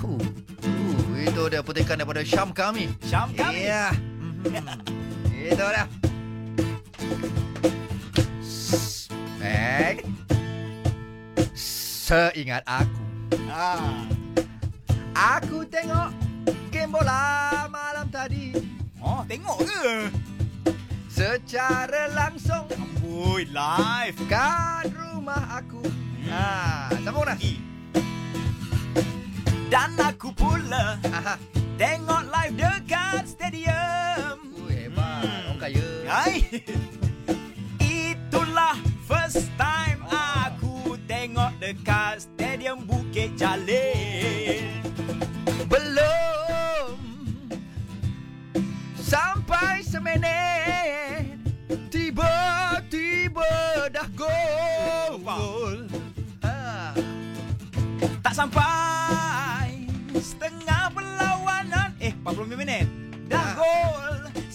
Huh. Uh, itu dia petikan daripada Syam kami. Syam kami. Ya. Mhm. itu dia. Meg. Seingat aku. Ah. Aku tengok game bola malam tadi. Oh, tengok ke? Secara langsung Amboi, live. kat rumah aku. Ha, sambung dah. I. tengok live dekat stadium. Uh, hebat. Hmm. Orang kaya. Hai. Itulah first time aku tengok dekat stadium Bukit Jalil. Belum Sampai seminit Tiba-tiba dah gol ha. Tak sampai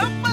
Help